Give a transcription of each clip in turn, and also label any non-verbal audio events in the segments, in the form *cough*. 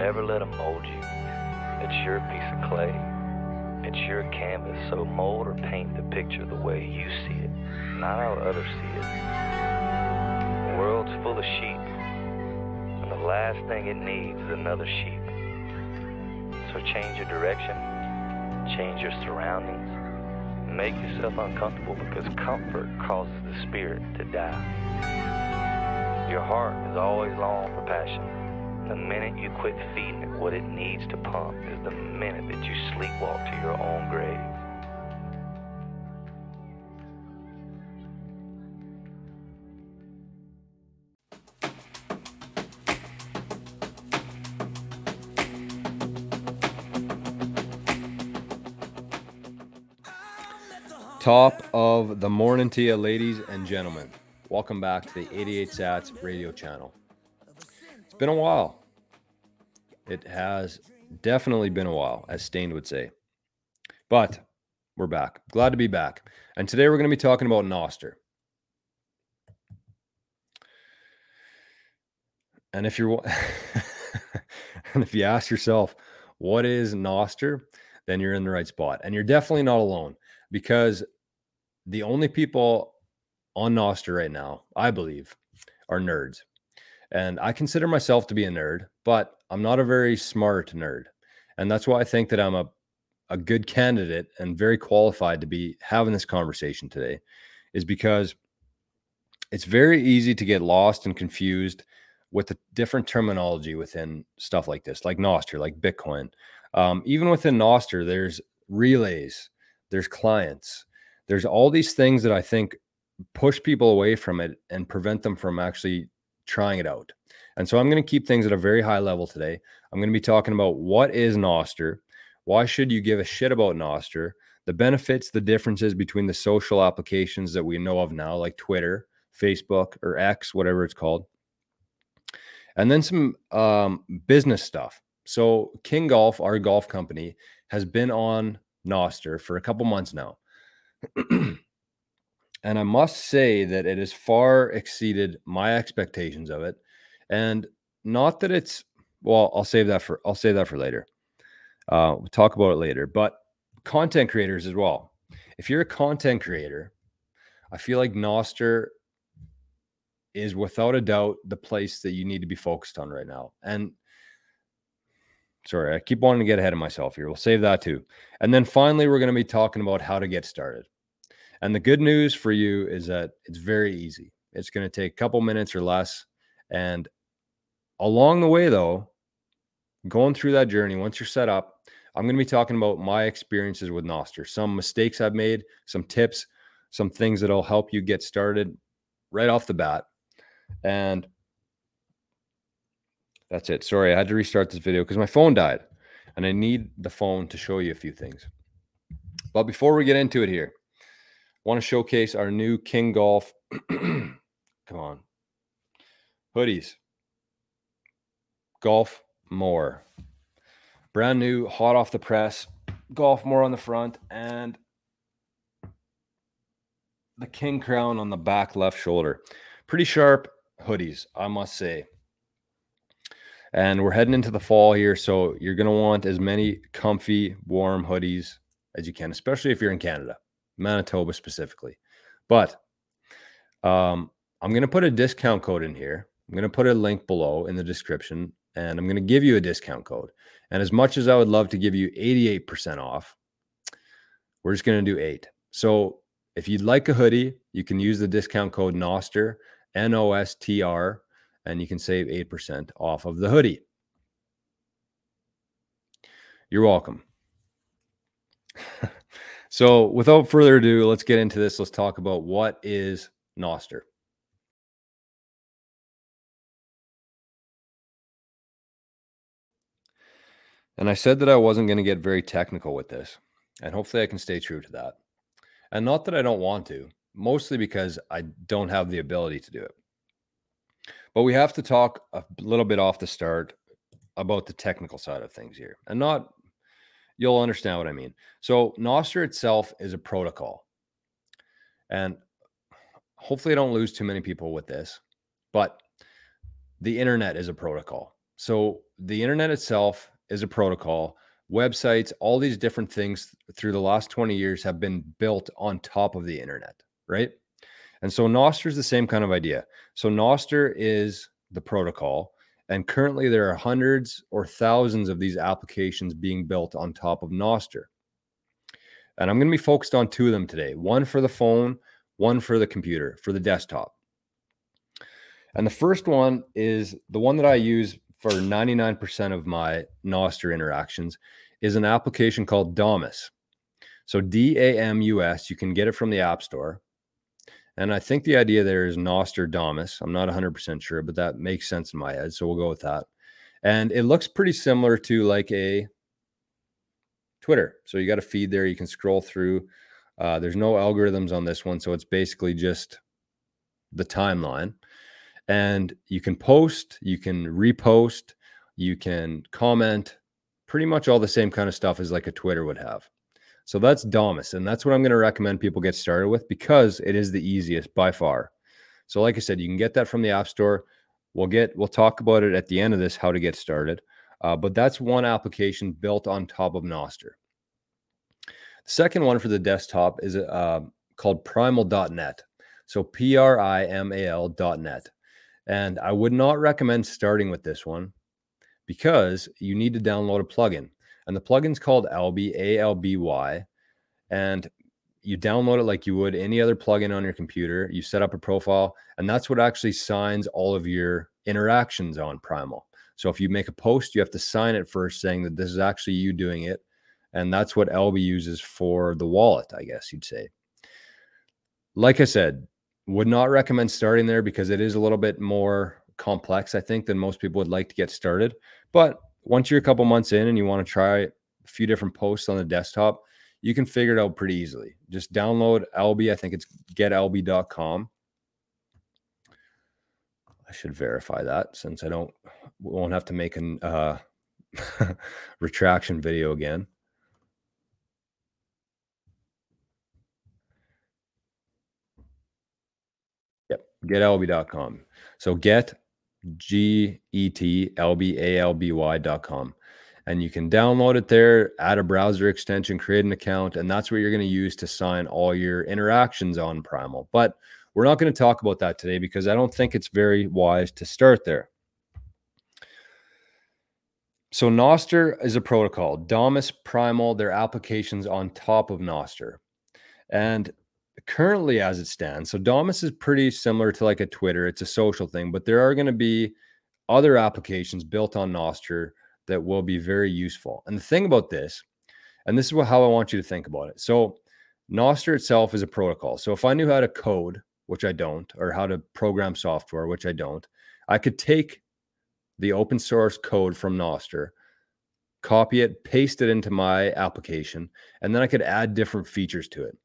never let them mold you. It's your piece of clay. It's your canvas, so mold or paint the picture the way you see it, not how others see it. The world's full of sheep, and the last thing it needs is another sheep. So change your direction, change your surroundings, make yourself uncomfortable because comfort causes the spirit to die. Your heart is always long for passion. The minute you quit feeding it what it needs to pump is the minute that you sleepwalk to your own grave. Top of the morning to you, ladies and gentlemen. Welcome back to the 88 Sats radio channel. It's been a while. It has definitely been a while, as Stain would say. But we're back. Glad to be back. And today we're going to be talking about Nostr. And if you're *laughs* and if you ask yourself, what is Nostr, then you're in the right spot. And you're definitely not alone because the only people on Nostr right now, I believe, are nerds. And I consider myself to be a nerd, but I'm not a very smart nerd. And that's why I think that I'm a, a good candidate and very qualified to be having this conversation today, is because it's very easy to get lost and confused with the different terminology within stuff like this, like Nostr, like Bitcoin. Um, even within Nostr, there's relays, there's clients, there's all these things that I think push people away from it and prevent them from actually trying it out. And so I'm going to keep things at a very high level today. I'm going to be talking about what is Nostr, why should you give a shit about Nostr, the benefits, the differences between the social applications that we know of now, like Twitter, Facebook, or X, whatever it's called, and then some um, business stuff. So King Golf, our golf company, has been on Nostr for a couple months now. *clears throat* and I must say that it has far exceeded my expectations of it. And not that it's well, I'll save that for I'll save that for later. Uh, we'll talk about it later. But content creators as well. If you're a content creator, I feel like Nostr is without a doubt the place that you need to be focused on right now. And sorry, I keep wanting to get ahead of myself here. We'll save that too. And then finally, we're going to be talking about how to get started. And the good news for you is that it's very easy. It's going to take a couple minutes or less. And along the way, though, going through that journey, once you're set up, I'm going to be talking about my experiences with Nostr, some mistakes I've made, some tips, some things that'll help you get started right off the bat. And that's it. Sorry, I had to restart this video because my phone died and I need the phone to show you a few things. But before we get into it here, I want to showcase our new King Golf. *clears throat* Come on. Hoodies. Golf more. Brand new, hot off the press. Golf more on the front and the King Crown on the back left shoulder. Pretty sharp hoodies, I must say. And we're heading into the fall here. So you're going to want as many comfy, warm hoodies as you can, especially if you're in Canada, Manitoba specifically. But um, I'm going to put a discount code in here. I'm going to put a link below in the description and I'm going to give you a discount code. And as much as I would love to give you 88% off, we're just going to do eight. So if you'd like a hoodie, you can use the discount code NOSTR, N O S T R, and you can save 8% off of the hoodie. You're welcome. *laughs* so, without further ado, let's get into this. Let's talk about what is Nostr. And I said that I wasn't going to get very technical with this, and hopefully I can stay true to that. And not that I don't want to, mostly because I don't have the ability to do it. But we have to talk a little bit off the start about the technical side of things here and not you'll understand what I mean. So Nostr itself is a protocol. And hopefully I don't lose too many people with this, but the internet is a protocol. So the internet itself is a protocol. Websites, all these different things through the last 20 years have been built on top of the internet, right? And so Nostr is the same kind of idea. So Nostr is the protocol. And currently there are hundreds or thousands of these applications being built on top of Nostr. And I'm going to be focused on two of them today one for the phone, one for the computer, for the desktop. And the first one is the one that I use for 99% of my Nostr interactions is an application called Damus. So D A M U S, you can get it from the App Store. And I think the idea there is Nostr Damus. I'm not 100% sure, but that makes sense in my head. So we'll go with that. And it looks pretty similar to like a Twitter. So you got a feed there. You can scroll through. Uh, there's no algorithms on this one. So it's basically just the timeline and you can post, you can repost, you can comment, pretty much all the same kind of stuff as like a Twitter would have. So that's Damus, and that's what I'm going to recommend people get started with because it is the easiest by far. So, like I said, you can get that from the App Store. We'll get we'll talk about it at the end of this how to get started. Uh, but that's one application built on top of Nostr. The second one for the desktop is uh, called Primal.net. So P R I M A L.net. And I would not recommend starting with this one because you need to download a plugin. And the plugin's called Alby, A L B Y. And you download it like you would any other plugin on your computer. You set up a profile, and that's what actually signs all of your interactions on Primal. So if you make a post, you have to sign it first saying that this is actually you doing it. And that's what Alby uses for the wallet, I guess you'd say. Like I said, would not recommend starting there because it is a little bit more complex, I think, than most people would like to get started. But once you're a couple months in and you want to try a few different posts on the desktop, you can figure it out pretty easily. Just download Alby. I think it's getalby.com. I should verify that since I don't won't have to make an uh, *laughs* retraction video again. getalby.com. So get G E T L B A L B Y.com. And you can download it there, add a browser extension, create an account, and that's what you're going to use to sign all your interactions on Primal. But we're not going to talk about that today because I don't think it's very wise to start there. So Nostr is a protocol. Damus, Primal, their applications on top of Nostr. And currently as it stands, so Damus is pretty similar to like a Twitter. It's a social thing, but there are going to be other applications built on Nostr that will be very useful. And the thing about this, and this is what, how I want you to think about it. So Nostr itself is a protocol. So if I knew how to code, which I don't, or how to program software, which I don't, I could take the open source code from Nostr, copy it, paste it into my application, and then I could add different features to it.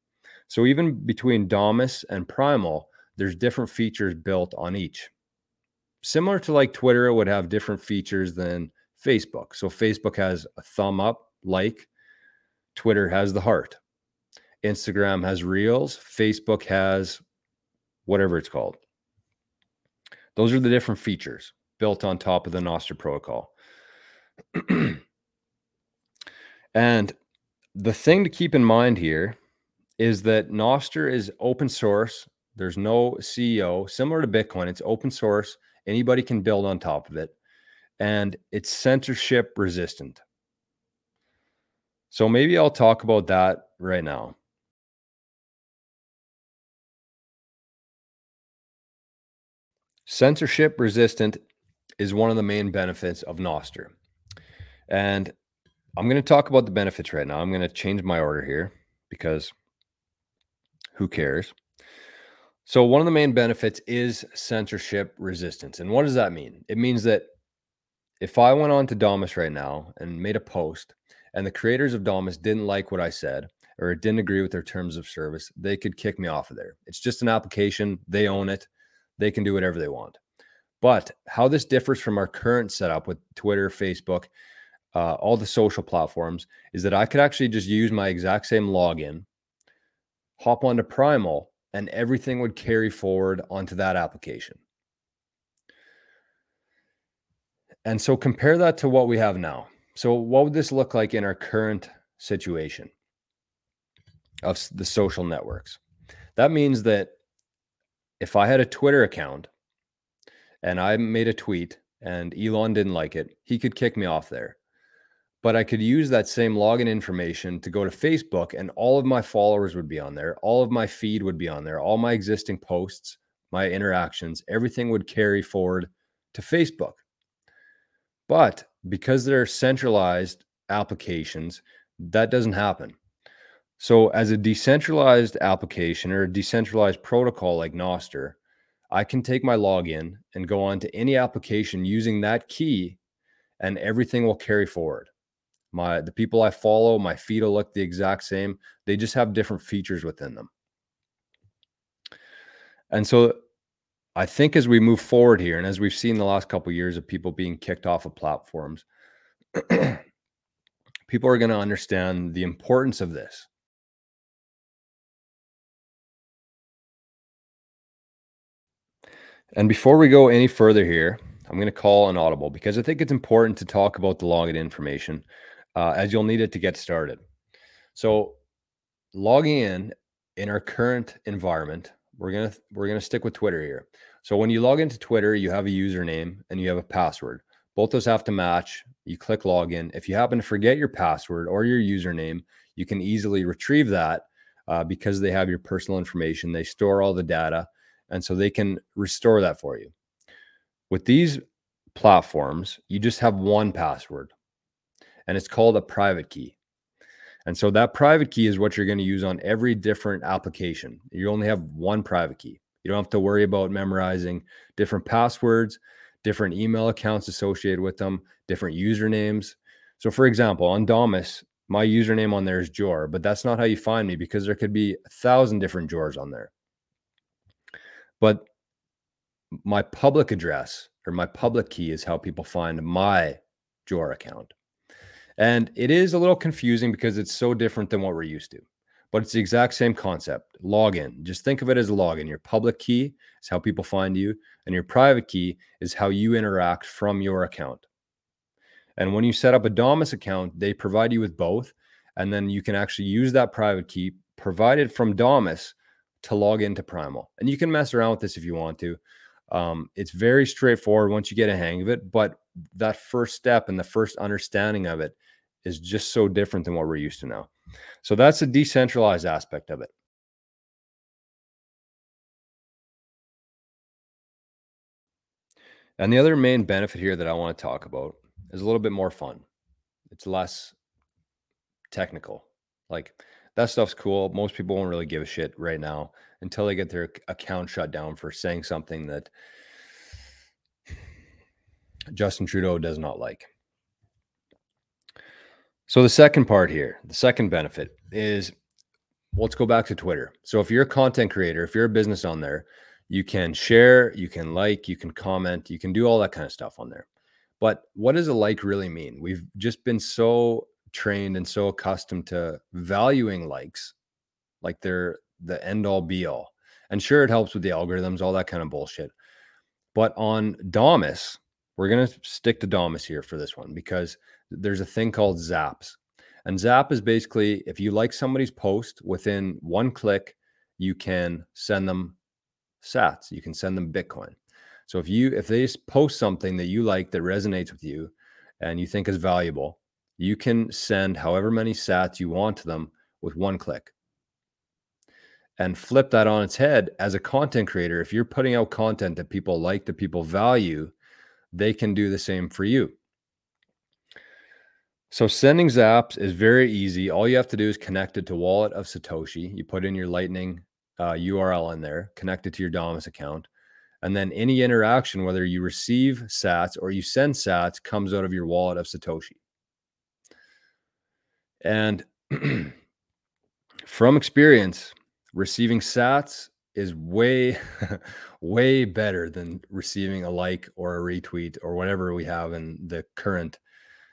So even between Damus and Primal, there's different features built on each. Similar to like Twitter, it would have different features than Facebook. So Facebook has a thumb up, like, Twitter has the heart, Instagram has reels, Facebook has whatever it's called. Those are the different features built on top of the Nostr protocol. *clears throat* and the thing to keep in mind here is that Nostr is open source. There's no CEO, similar to Bitcoin. It's open source. Anybody can build on top of it. And it's censorship resistant. So maybe I'll talk about that right now. Censorship resistant is one of the main benefits of Nostr. And I'm going to talk about the benefits right now. I'm going to change my order here because who cares? So, one of the main benefits is censorship resistance. And what does that mean? It means that if I went on to Damus right now and made a post and the creators of Damus didn't like what I said or it didn't agree with their terms of service, they could kick me off of there. It's just an application, they own it, they can do whatever they want. But how this differs from our current setup with Twitter, Facebook, uh, all the social platforms is that I could actually just use my exact same login hop onto Primal, and everything would carry forward onto that application. and so compare that to what we have now. So, what would this look like in our current situation of the social networks? That means that if I had a Twitter account and I made a tweet and Elon didn't like it, he could kick me off there. But I could use that same login information to go to Facebook and all of my followers would be on there. All of my feed would be on there. All my existing posts, my interactions, everything would carry forward to Facebook. But because they're centralized applications, that doesn't happen. So, as a decentralized application or a decentralized protocol like Nostr, I can take my login and go on to any application using that key, and everything will carry forward. My the people I follow, my feed will look the exact same. They just have different features within them. And so I think as we move forward here, and as we've seen the last couple of years of people being kicked off of platforms, *clears throat* people are going to understand the importance of this. And before we go any further here, I'm going to call an audible because I think it's important to talk about the login information uh, as you'll need it to get started. So, logging in in our current environment, we're gonna we're gonna stick with Twitter here. So when you log into Twitter, you have a username and you have a password. Both those have to match. You click login. If you happen to forget your password or your username, you can easily retrieve that uh, because they have your personal information. They store all the data, and so they can restore that for you. With these platforms, you just have one password, and it's called a private key. And so that private key is what you're going to use on every different application. You only have one private key. You don't have to worry about memorizing different passwords, different email accounts associated with them, different usernames. So, for example, on Damus, my username on there is Jor, but that's not how you find me because there could be a thousand different Jors on there. But my public address or my public key is how people find my Jor account. And it is a little confusing because it's so different than what we're used to. But it's the exact same concept. Login. Just think of it as a login. Your public key is how people find you, and your private key is how you interact from your account. And when you set up a Damus account, they provide you with both. And then you can actually use that private key provided from Damus to log into Primal. And you can mess around with this if you want to. Um, it's very straightforward once you get a hang of it. But that first step and the first understanding of it is just so different than what we're used to now. So that's a decentralized aspect of it. And the other main benefit here that I want to talk about is a little bit more fun. It's less technical. Like that stuff's cool. Most people won't really give a shit right now until they get their account shut down for saying something that *sighs* Justin Trudeau does not like. So the second part here, the second benefit is let's go back to Twitter. So if you're a content creator, if you're a business on there, you can share, you can like, you can comment, you can do all that kind of stuff on there. But what does a like really mean? We've just been so trained and so accustomed to valuing likes like they're the end all be all. And sure, it helps with the algorithms, all that kind of bullshit. But on Damus, we're going to stick to Damus here for this one because there's a thing called Zaps. And Zap is basically if you like somebody's post within one click, you can send them sats, you can send them Bitcoin. So if you if they post something that you like that resonates with you and you think is valuable, you can send however many sats you want to them with one click. And flip that on its head as a content creator, if you're putting out content that people like, that people value, they can do the same for you. So sending zaps is very easy. All you have to do is connect it to Wallet of Satoshi. You put in your Lightning uh, URL in there, connect it to your Damus account, and then any interaction, whether you receive Sats or you send Sats, comes out of your Wallet of Satoshi. And *clears throat* from experience, receiving Sats is way, *laughs* way better than receiving a like or a retweet or whatever we have in the current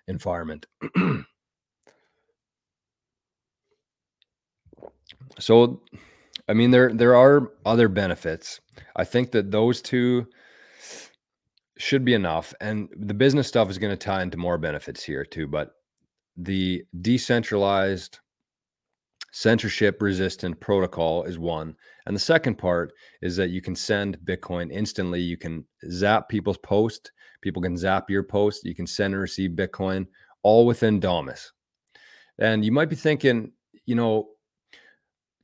environment. *clears throat* so, I mean, there there are other benefits. I think that those two should be enough. And the business stuff is going to tie into more benefits here too. But the decentralized censorship resistant protocol is one. And the second part is that you can send Bitcoin instantly. You can zap people's post. People can zap your post. You can send and receive Bitcoin all within Damus. And you might be thinking, you know,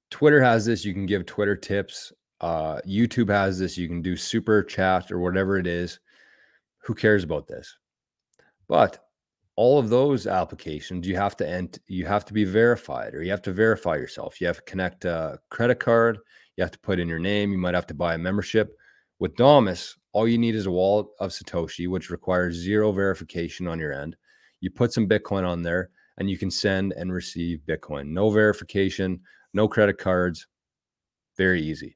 Twitter has this. You can give Twitter tips. Uh, YouTube has this. You can do super chat or whatever it is. Who cares about this? But all of those applications you have to ent- you have to be verified or you have to verify yourself you have to connect a credit card you have to put in your name you might have to buy a membership with Damus, all you need is a wallet of satoshi which requires zero verification on your end. You put some bitcoin on there and you can send and receive bitcoin. No verification no credit cards. Very easy.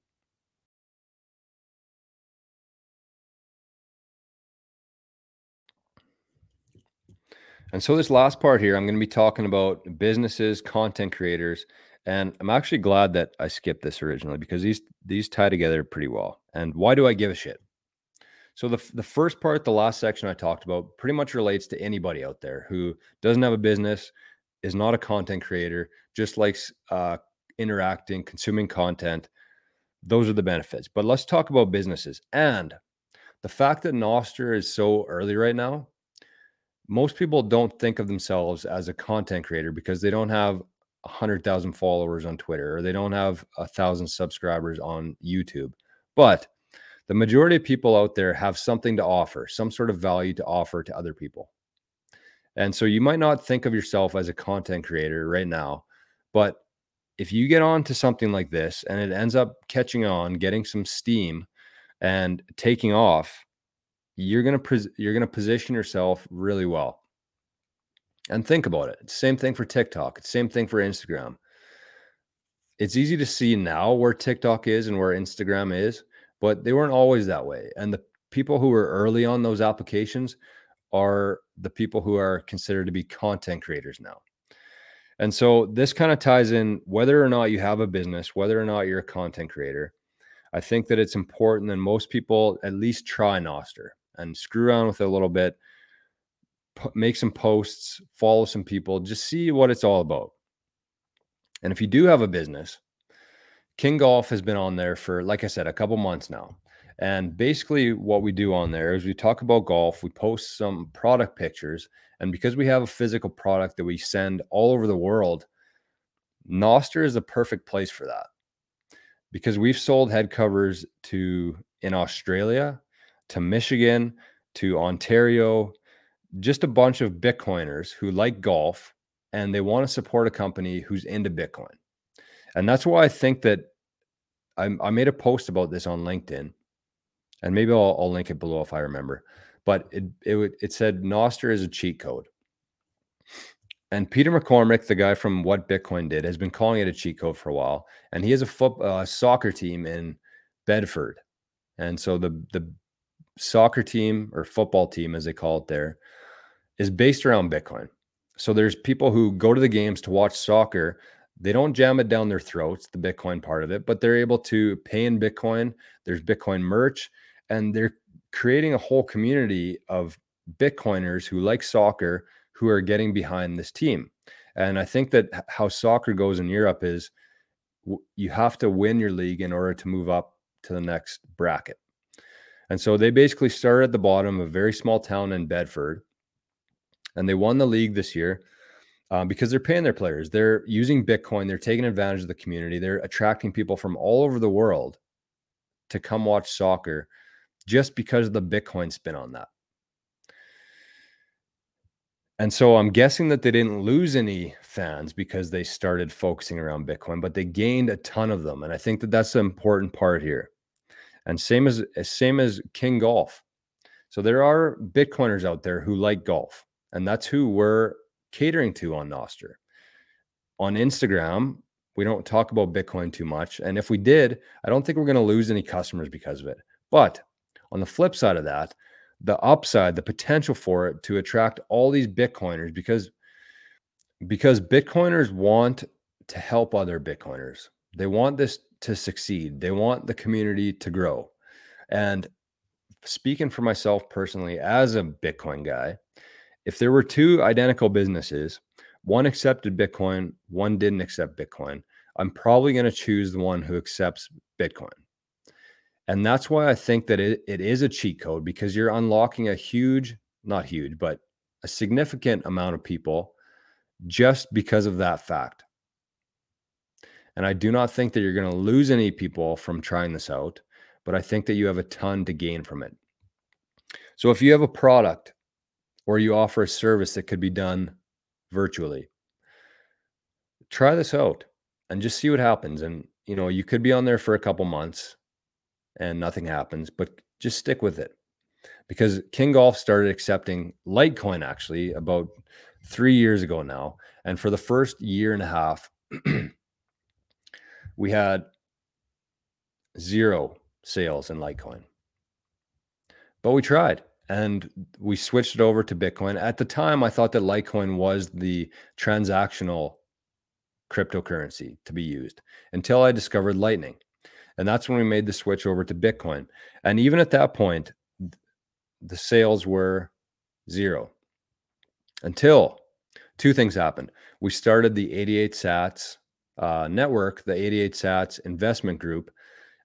And so, this last part here, I'm going to be talking about businesses, content creators, and I'm actually glad that I skipped this originally because these these tie together pretty well. And why do I give a shit? So the the first part, the last section I talked about, pretty much relates to anybody out there who doesn't have a business, is not a content creator, just likes uh, interacting, consuming content. Those are the benefits. But let's talk about businesses and the fact that Nostr is so early right now most people don't think of themselves as a content creator because they don't have 100,000 followers on Twitter or they don't have a thousand subscribers on YouTube. But the majority of people out there have something to offer, some sort of value to offer to other people. And so you might not think of yourself as a content creator right now, but if you get on to something like this and it ends up catching on, getting some steam and taking off, you're gonna pres- you're gonna position yourself really well. And think about it. Same thing for TikTok. Same thing for Instagram. It's easy to see now where TikTok is and where Instagram is, but they weren't always that way. And the people who were early on those applications are the people who are considered to be content creators now. And so this kind of ties in whether or not you have a business, whether or not you're a content creator. I think that it's important that most people at least try Nostr and screw around with it a little bit, make some posts, follow some people, just see what it's all about. And if you do have a business, King Golf has been on there for, like I said, a couple months now. And basically, what we do on there is we talk about golf, we post some product pictures. And because we have a physical product that we send all over the world, Nostr is the perfect place for that. Because we've sold head covers to in Australia, to Michigan to Ontario, just a bunch of Bitcoiners who like golf and they want to support a company who's into Bitcoin. And that's why I think that I, I made a post about this on LinkedIn, and maybe I'll, I'll link it below if I remember. But it it it said Nostr is a cheat code, and Peter McCormick, the guy from What Bitcoin Did, has been calling it a cheat code for a while. And he has a foot, uh, soccer team in Bedford, and so the the soccer team or football team, as they call it there, is based around Bitcoin. So there's people who go to the games to watch soccer. They don't jam it down their throats, the Bitcoin part of it, but they're able to pay in Bitcoin. There's Bitcoin merch, and they're creating a whole community of Bitcoiners who like soccer who are getting behind this team. And I think that how soccer goes in Europe is you have to win your league in order to move up to the next bracket. And so they basically started at the bottom of a very small town in Bedford, and they won the league this year uh, because they're paying their players. They're using Bitcoin. They're taking advantage of the community. They're attracting people from all over the world to come watch soccer just because of the Bitcoin spin on that. And so I'm guessing that they didn't lose any fans because they started focusing around Bitcoin, but they gained a ton of them. And I think that that's the important part here and same as same as King Golf. So there are Bitcoiners out there who like golf, and that's who we're catering to on Nostr. On Instagram, we don't talk about Bitcoin too much, and if we did, I don't think we're going to lose any customers because of it. But on the flip side of that, the upside, the potential for it to attract all these Bitcoiners because because Bitcoiners want to help other Bitcoiners. They want this to succeed. They want the community to grow. And speaking for myself personally as a Bitcoin guy, if there were two identical businesses, one accepted Bitcoin, one didn't accept Bitcoin, I'm probably going to choose the one who accepts Bitcoin. And that's why I think that it, it is a cheat code because you're unlocking a huge, not huge, but a significant amount of people just because of that fact. And I do not think that you're going to lose any people from trying this out, but I think that you have a ton to gain from it. So if you have a product or you offer a service that could be done virtually, try this out and just see what happens. And, you know, you could be on there for a couple months and nothing happens, but just stick with it because King Golf started accepting Litecoin actually about three years ago now. And for the first year and a half, *clears throat* we had zero sales in Litecoin. But we tried and we switched it over to Bitcoin. At the time, I thought that Litecoin was the transactional cryptocurrency to be used until I discovered Lightning. And that's when we made the switch over to Bitcoin. And even at that point, the sales were zero until two things happened. We started the 88 Sats uh, network, the 88 Sats investment group.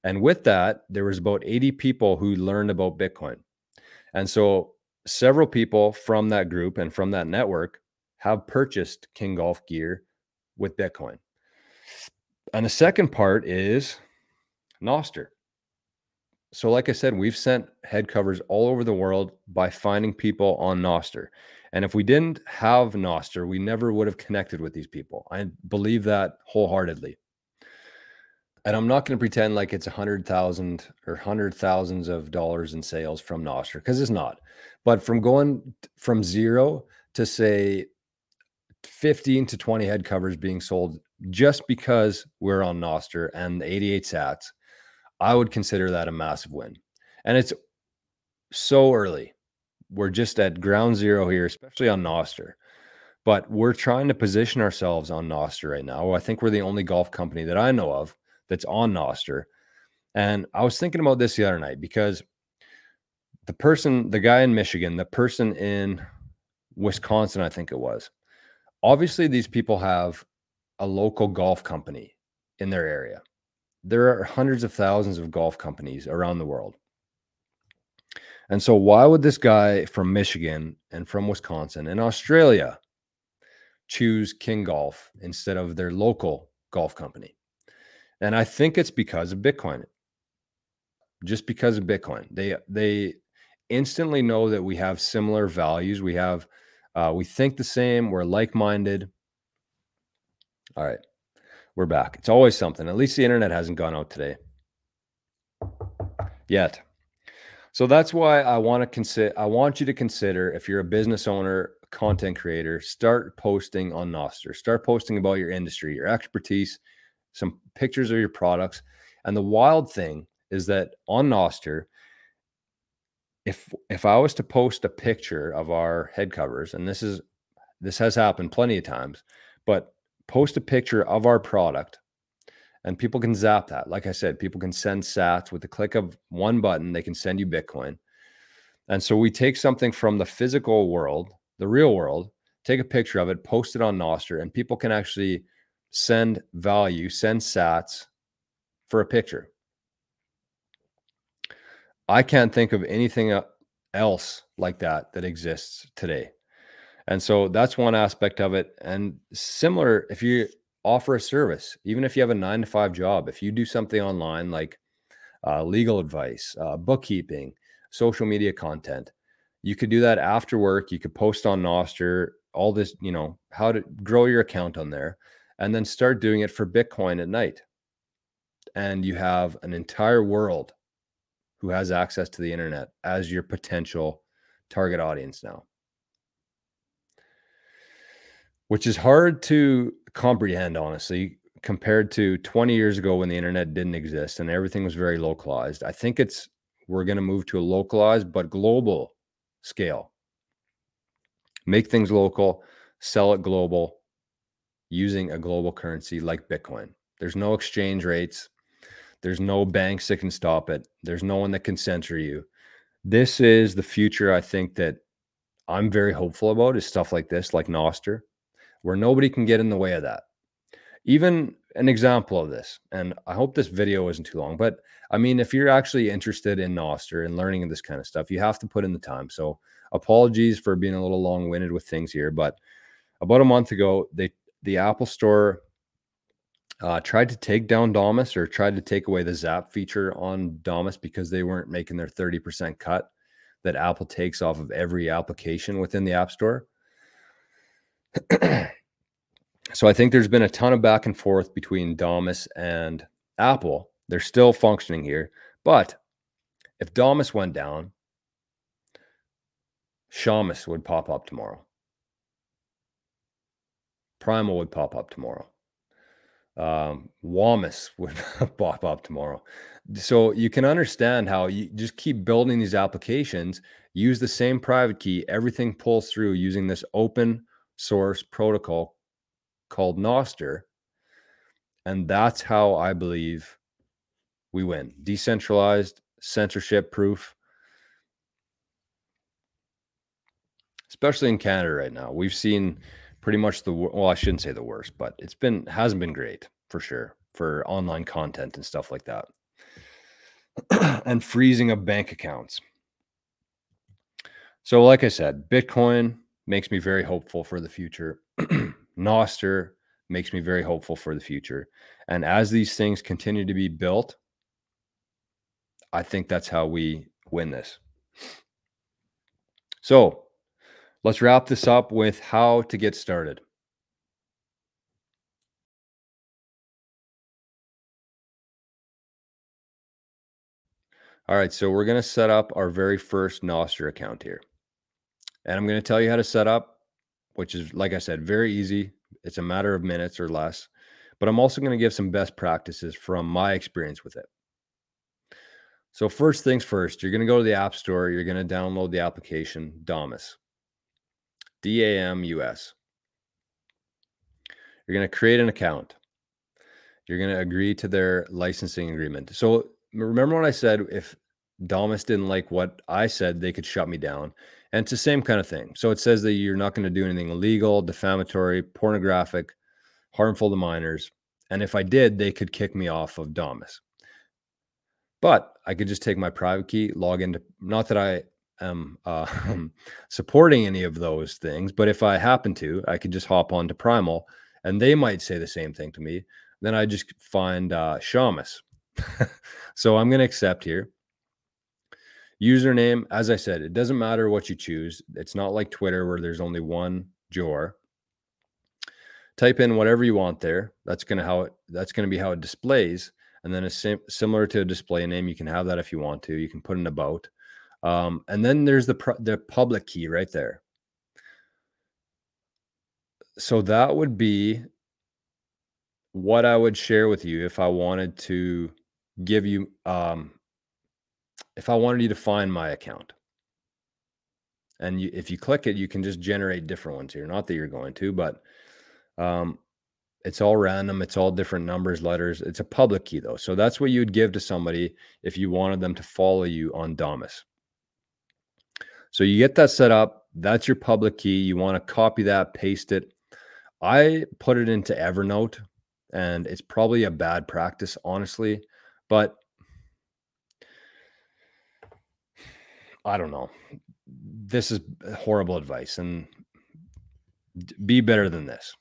And with that, there was about 80 people who learned about Bitcoin. And so several people from that group and from that network have purchased King Golf gear with Bitcoin. And the second part is Nostr. So, like I said, we've sent head covers all over the world by finding people on Nostr. And if we didn't have Nostr, we never would have connected with these people. I believe that wholeheartedly. And I'm not going to pretend like it's a hundred thousand or hundred thousands of dollars in sales from Nostr because it's not. But from going from zero to say 15 to 20 head covers being sold just because we're on Nostr and the 88 sats, I would consider that a massive win. And it's so early. We're just at ground zero here, especially on Nostr. But we're trying to position ourselves on Nostr right now. I think we're the only golf company that I know of that's on Nostr. And I was thinking about this the other night because the person, the guy in Michigan, the person in Wisconsin, I think it was, obviously these people have a local golf company in their area. There are hundreds of thousands of golf companies around the world. And so, why would this guy from Michigan and from Wisconsin and Australia choose King Golf instead of their local golf company? And I think it's because of Bitcoin. Just because of Bitcoin. They they instantly know that we have similar values. We have uh, we think the same. We're like minded. All right, we're back. It's always something. At least the internet hasn't gone out today yet. So that's why I want to consider. I want you to consider if you're a business owner, content creator, start posting on Nostr. Start posting about your industry, your expertise, some pictures of your products. And the wild thing is that on Nostr, if if I was to post a picture of our head covers, and this is this has happened plenty of times, but post a picture of our product and people can zap that. Like I said, people can send sats with the click of one button, they can send you Bitcoin. And so we take something from the physical world, the real world, take a picture of it, post it on Nostr, and people can actually send value, send sats for a picture. I can't think of anything else like that that exists today. And so that's one aspect of it. And similar, if you offer a service, even if you have a nine to five job, if you do something online like uh, legal advice, uh, bookkeeping, social media content, you could do that after work. You could post on Nostr, all this, you know, how to grow your account on there, and then start doing it for Bitcoin at night. And you have an entire world who has access to the internet as your potential target audience now. Which is hard to comprehend, honestly, compared to 20 years ago when the internet didn't exist and everything was very localized. I think it's we're going to move to a localized but global scale. Make things local, sell it global using a global currency like Bitcoin. There's no exchange rates. There's no banks that can stop it. There's no one that can censor you. this is the future I think that I'm very hopeful about is stuff like this, like Nostr, where nobody can get in the way of that. Even an example of this, and I hope this video isn't too long, but I mean, if you're actually interested in Nostr and learning this kind of stuff, you have to put in the time. So apologies for being a little long-winded with things here, but about a month ago, they the Apple Store uh, tried to take down Damus or tried to take away the Zap feature on Damus because they weren't making their 30% cut that Apple takes off of every application within the App Store. *clears throat* so I think there's been a ton of back and forth between Damus and Apple. They're still functioning here, but if Damus went down, Shamus would pop up tomorrow. Primal would pop up tomorrow. Um, Wamus *laughs* would pop up tomorrow. So you can understand how you just keep building these applications, use the same private key, everything pulls through using this open source protocol called Nostr. And that's how I believe we win. Decentralized, censorship proof, especially in Canada right now. We've seen pretty much the well, I shouldn't say the worst, but it's been hasn't been great for sure for online content and stuff like that. *clears throat* and freezing of bank accounts. So, like I said, Bitcoin makes me very hopeful for the future. *clears throat* Nostr makes me very hopeful for the future. And as these things continue to be built, I think that's how we win this. So, Let's wrap this up with how to get started. All right, so we're going to set up our very first Nostr account here. And I'm going to tell you how to set up, which is, like I said, very easy. It's a matter of minutes or less. But I'm also going to give some best practices from my experience with it. So, first things first, you're going to go to the App Store. You're going to download the application Damus. You're going to create an account. You're going to agree to their licensing agreement. So remember when I said if Damus didn't like what I said, they could shut me down. And it's the same kind of thing. So it says that you're not going to do anything illegal, defamatory, pornographic, harmful to minors. And if I did, they could kick me off of Damus. But I could just take my private key, log into, not that I am uh, *laughs* supporting any of those things, but if I happen to, I could just hop on to Primal and they might say the same thing to me. Then I just find uh, Shamus. *laughs* so I'm going to accept here. Username, as I said, it doesn't matter what you choose. It's not like Twitter where there's only one Jor. Type in whatever you want there. That's gonna how it. That's gonna be how it displays. And then it's sim- similar to a display name. You can have that if you want to. You can put an about. Um, and then there's the pr- the public key right there. So that would be what I would share with you if I wanted to give you um, if I wanted you to find my account. And you, if you click it, you can just generate different ones here. Not that you're going to, but um, it's all random. It's all different numbers, letters. It's a public key though. So that's what you would give to somebody if you wanted them to follow you on Damus. So you get that set up. That's your public key. You want to copy that, paste it. I put it into Evernote, and it's probably a bad practice, honestly, but I don't know. This is horrible advice, and be better than this.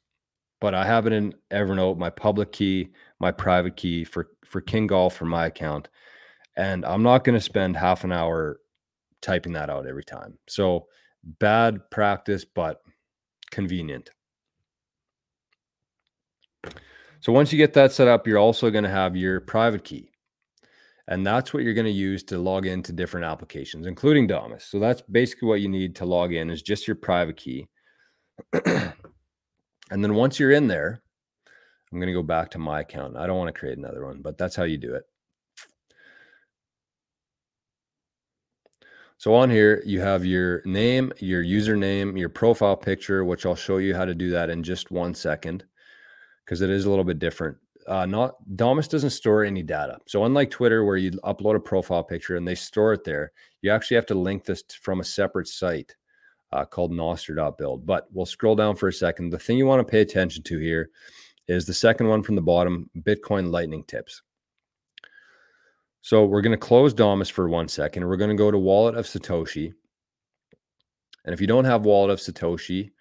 But I have it in Evernote, my public key, my private key for for King Golf for my account, and I'm not going to spend half an hour typing that out every time. So bad practice, but convenient. So once you get that set up, you're also going to have your private key. And that's what you're going to use to log into different applications, including Damus. So that's basically what you need to log in is just your private key. *clears throat* and then once you're in there, I'm going to go back to my account. I don't want to create another one, but that's how you do it. So on here, you have your name, your username, your profile picture, which I'll show you how to do that in just one second because it is a little bit different uh, not Damus doesn't store any data. So unlike Twitter, where you upload a profile picture and they store it there, you actually have to link this from a separate site uh, called Nostr.build. But we'll scroll down for a second. The thing you want to pay attention to here is the second one from the bottom, Bitcoin Lightning Tips. So we're going to close Damus for one second. We're going to go to Wallet of Satoshi. And if you don't have Wallet of Satoshi,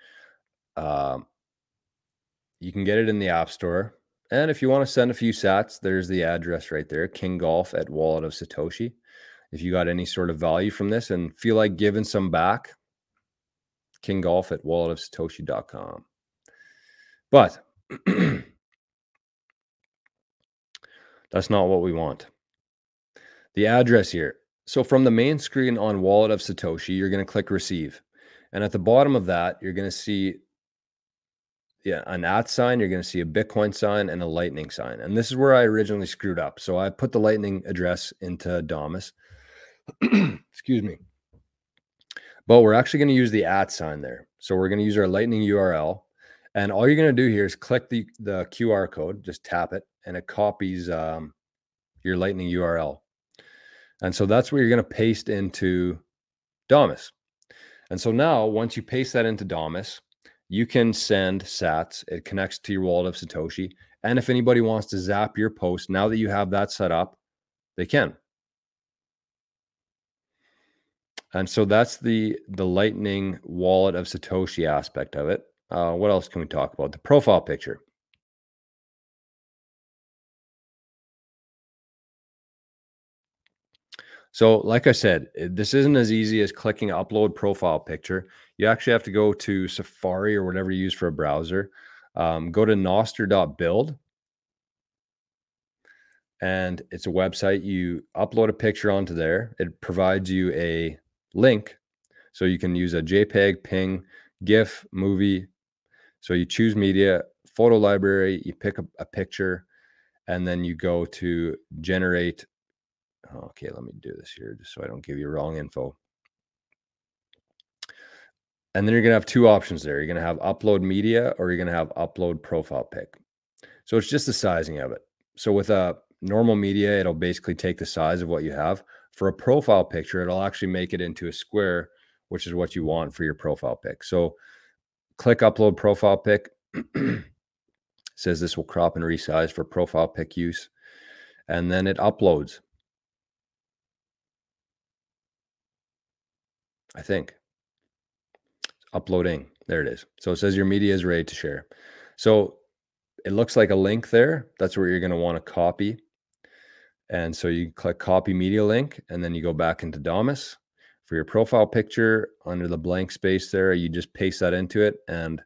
uh, you can get it in the App Store. And if you want to send a few sats, there's the address right there, King Golf at Wallet of Satoshi. If you got any sort of value from this and feel like giving some back, King Golf at walletofsatoshi.com. But *clears throat* that's not what we want. The address here. So from the main screen on Wallet of Satoshi, you're going to click receive. And at the bottom of that, you're going to see yeah, an at sign, you're going to see a Bitcoin sign and a Lightning sign. And this is where I originally screwed up. So I put the Lightning address into Damus. *clears throat* Excuse me. But we're actually going to use the at sign there. So we're going to use our Lightning URL. And all you're going to do here is click the, the QR code, just tap it, and it copies um, your Lightning URL. And so that's where you're going to paste into Damus. And so now, once you paste that into Damus, you can send sats. It connects to your wallet of Satoshi. And if anybody wants to zap your post, now that you have that set up, they can. And so that's the the Lightning wallet of Satoshi aspect of it. Uh, what else can we talk about? The profile picture. So, like I said, eh, this isn't as easy as clicking upload profile picture. You actually have to go to Safari or whatever you use for a browser. Um, go to nostr.build. And it's a website. You upload a picture onto there. It provides you a link. So you can use a JPEG, PNG, GIF, movie. So you choose media, photo library, you pick a, a picture, and then you go to generate Okay, let me do this here just so I don't give you wrong info. And then you're going to have two options there. You're going to have upload media or you're going to have upload profile pic. So it's just the sizing of it. So with a normal media, it'll basically take the size of what you have. For a profile picture, it'll actually make it into a square, which is what you want for your profile pic. So click upload profile pic. *clears throat* says this will crop and resize for profile pic use. And then it uploads. I think. Uploading. There it is. So it says your media is ready to share. So it looks like a link there. That's where you're going to want to copy. And so you click copy media link and then you go back into Damus for your profile picture under the blank space there. You just paste that into it and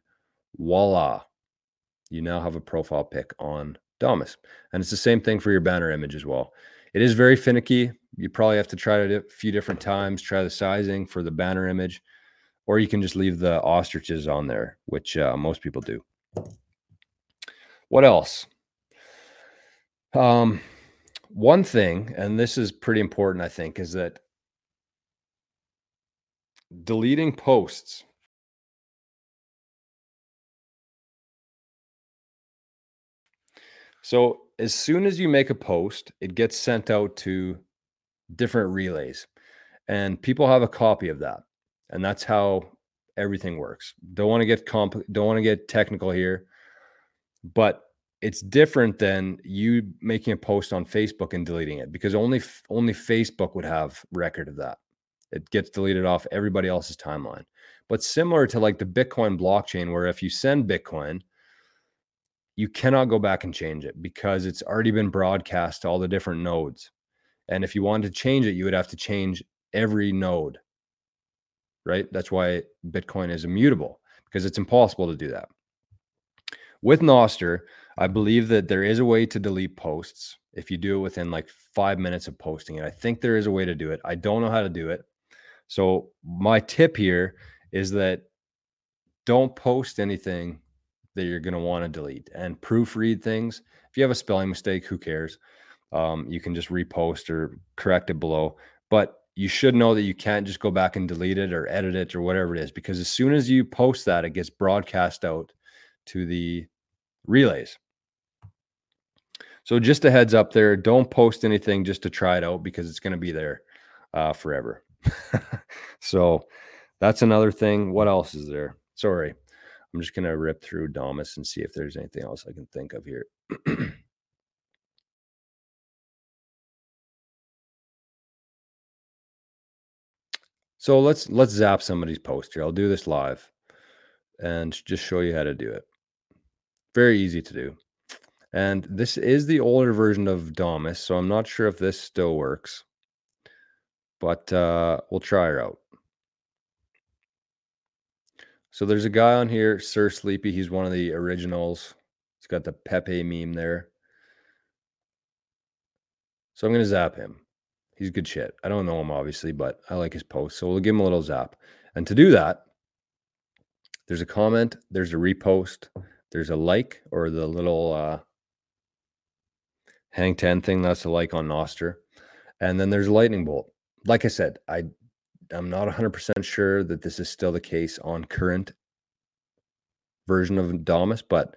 voila, you now have a profile pic on Damus. And it's the same thing for your banner image as well. It is very finicky. You probably have to try it a few different times, try the sizing for the banner image, or you can just leave the ostriches on there, which uh, most people do. What else? Um, one thing, and this is pretty important, I think, is that deleting posts. So as soon as you make a post, it gets sent out to different relays and people have a copy of that. And that's how everything works. Don't want to get comp don't want to get technical here, but it's different than you making a post on Facebook and deleting it because only only Facebook would have record of that. It gets deleted off everybody else's timeline. But similar to like the Bitcoin blockchain where if you send Bitcoin, you cannot go back and change it because it's already been broadcast to all the different nodes. And if you wanted to change it, you would have to change every node, right? That's why Bitcoin is immutable because it's impossible to do that. With Nostr, I believe that there is a way to delete posts if you do it within like five minutes of posting it. I think there is a way to do it. I don't know how to do it. So, my tip here is that don't post anything that you're going to want to delete and proofread things. If you have a spelling mistake, who cares? um, you can just repost or correct it below. But you should know that you can't just go back and delete it or edit it or whatever it is, because as soon as you post that, it gets broadcast out to the relays. So just a heads up there, don't post anything just to try it out because it's going to be there uh, forever. *laughs* so that's another thing. What else is there? Sorry. I'm just to rip through Damus and see if there's anything else I can think of here. *clears throat* so let's let's zap somebody's post here. I'll do this live and just show you how to do it. Very easy to do. And this is the older version of Damus, so I'm not sure if this still works, but uh, we'll try her out. So there's a guy on here, Sir Sleepy. He's one of the originals. He's got the Pepe meme there. So I'm going to zap him. He's good shit. I don't know him, obviously, but I like his post. So we'll give him a little zap. And to do that, there's a comment, there's a repost, there's a like or the little uh, hang 10 thing. That's a like on Nostr. And then there's a lightning bolt. Like I said, I I'm not 100% sure that this is still the case on current version of Damus, but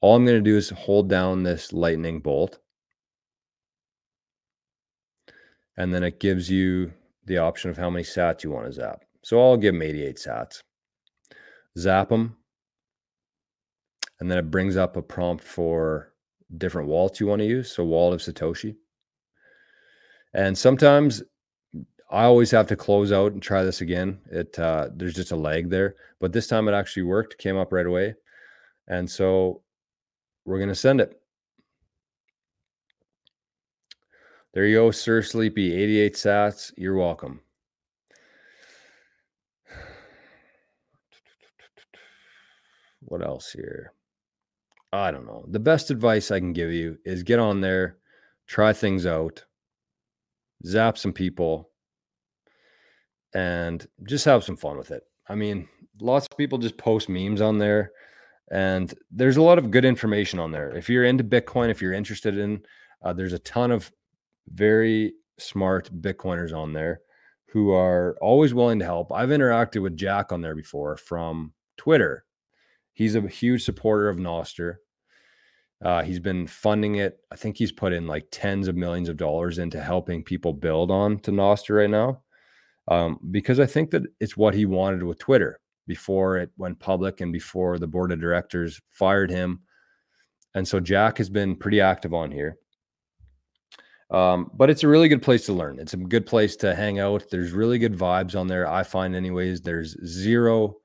all I'm going to do is hold down this lightning bolt. And then it gives you the option of how many sats you want to zap. So I'll give them 88 sats. Zap them. And then it brings up a prompt for different wallets you want to use. So wallet of Satoshi. And sometimes I always have to close out and try this again. It uh, there's just a lag there, but this time it actually worked, came up right away. And so we're gonna send it. There you go, Sir Sleepy, 88 sats. You're welcome. *sighs* What else here? I don't know. The best advice I can give you is get on there, try things out, zap some people, and just have some fun with it. I mean, lots of people just post memes on there, and there's a lot of good information on there. If you're into Bitcoin, if you're interested in, uh, there's a ton of very smart Bitcoiners on there who are always willing to help. I've interacted with Jack on there before from Twitter. He's a huge supporter of Nostr. Uh, he's been funding it. I think he's put in like tens of millions of dollars into helping people build on to Nostr right now. Um, because I think that it's what he wanted with Twitter before it went public and before the board of directors fired him. And so Jack has been pretty active on here. Um, but it's a really good place to learn. It's a good place to hang out. There's really good vibes on there. I find, anyways, there's zero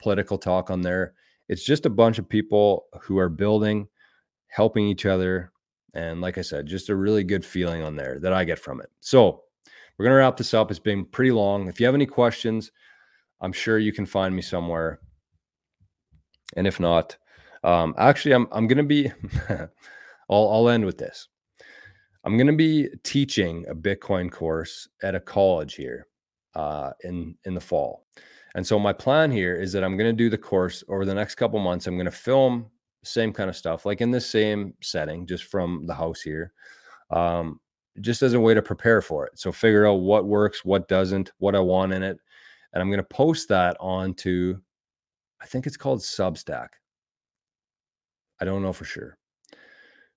political talk on there. It's just a bunch of people who are building helping each other. And like I said, just a really good feeling on there that I get from it. So we're going to wrap this up. It's been pretty long. If you have any questions, I'm sure you can find me somewhere. And if not, um, actually, I'm, I'm going to be, *laughs* I'll, I'll end with this. I'm going to be teaching a Bitcoin course at a college here uh, in, in the fall. And so my plan here is that I'm going to do the course over the next couple months. I'm going to film same kind of stuff, like in the same setting, just from the house here, um, just as a way to prepare for it. So figure out what works, what doesn't, what I want in it, and I'm going to post that onto, I think it's called Substack. I don't know for sure,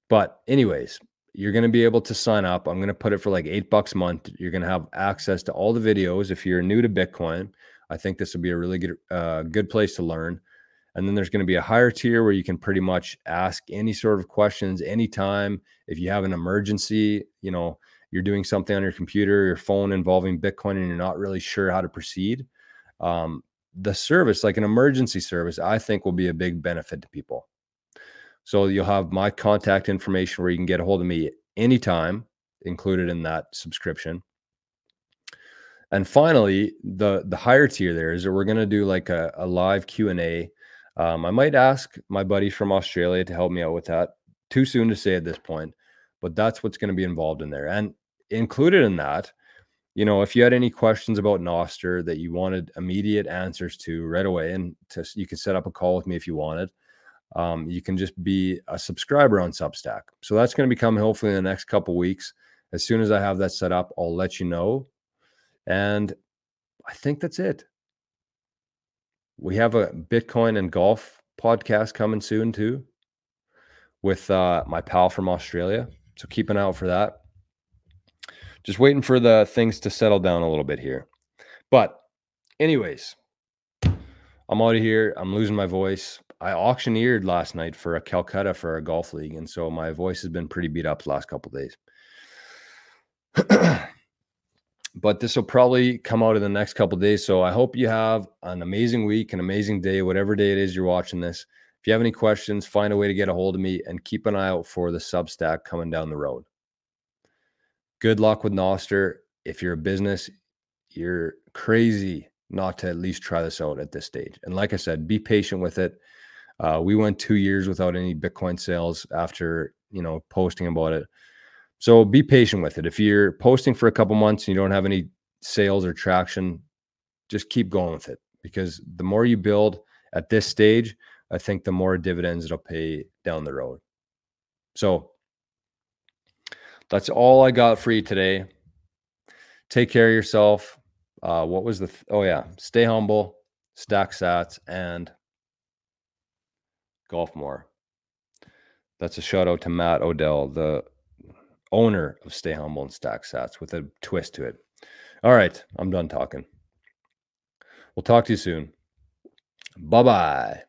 but anyways, you're going to be able to sign up. I'm going to put it for like eight bucks a month. You're going to have access to all the videos. If you're new to Bitcoin, I think this will be a really good, uh, good place to learn. And then there's going to be a higher tier where you can pretty much ask any sort of questions anytime. If you have an emergency, you know, you're doing something on your computer, your phone involving Bitcoin, and you're not really sure how to proceed, um, the service, like an emergency service, I think will be a big benefit to people. So you'll have my contact information where you can get a hold of me anytime, included in that subscription. And finally, the the higher tier there is that we're going to do like a, a live Q and A um, I might ask my buddy from Australia to help me out with that. Too soon to say at this point, but that's what's going to be involved in there. And included in that, you know, if you had any questions about Nostr that you wanted immediate answers to right away, and to, you can set up a call with me if you wanted. Um, you can just be a subscriber on Substack. So that's going to become hopefully in the next couple weeks. As soon as I have that set up, I'll let you know. And I think that's it. We have a Bitcoin and golf podcast coming soon too with uh, my pal from Australia. So keep an eye out for that. Just waiting for the things to settle down a little bit here. But, anyways, I'm out of here. I'm losing my voice. I auctioneered last night for a Calcutta for a golf league, and so my voice has been pretty beat up the last couple days. *clears throat* but this will probably come out in the next couple days. So I hope you have an amazing week, an amazing day, whatever day it is you're watching this. If you have any questions, find a way to get a hold of me and keep an eye out for the Substack coming down the road. Good luck with Nostr. If you're a business, you're crazy not to at least try this out at this stage. And like I said, be patient with it. Uh, we went two years without any Bitcoin sales after you know posting about it. So be patient with it. If you're posting for a couple months and you don't have any sales or traction, just keep going with it because the more you build at this stage, I think the more dividends it'll pay down the road. So that's all I got for you today. Take care of yourself. Uh, what was the? Th- oh yeah, stay humble, stack sats, and golf more. That's a shout out to Matt Odell, the owner of Stay Humble and Stack Sats, with a twist to it. All right, I'm done talking. We'll talk to you soon. Bye bye.